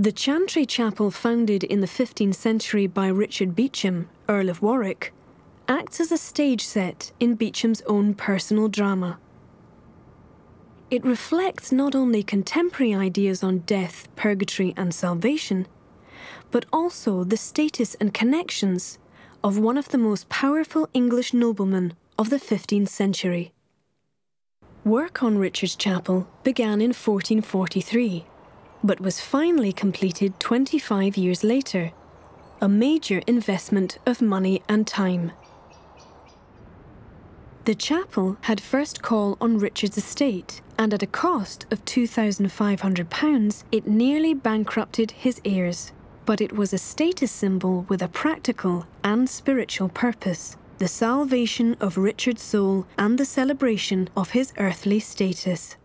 The Chantry Chapel, founded in the 15th century by Richard Beauchamp, Earl of Warwick, acts as a stage set in Beauchamp's own personal drama. It reflects not only contemporary ideas on death, purgatory, and salvation, but also the status and connections of one of the most powerful English noblemen of the 15th century. Work on Richard's Chapel began in 1443, but was finally completed 25 years later, a major investment of money and time. The chapel had first call on Richard's estate, and at a cost of £2,500, it nearly bankrupted his heirs but it was a status symbol with a practical and spiritual purpose the salvation of Richard's soul and the celebration of his earthly status.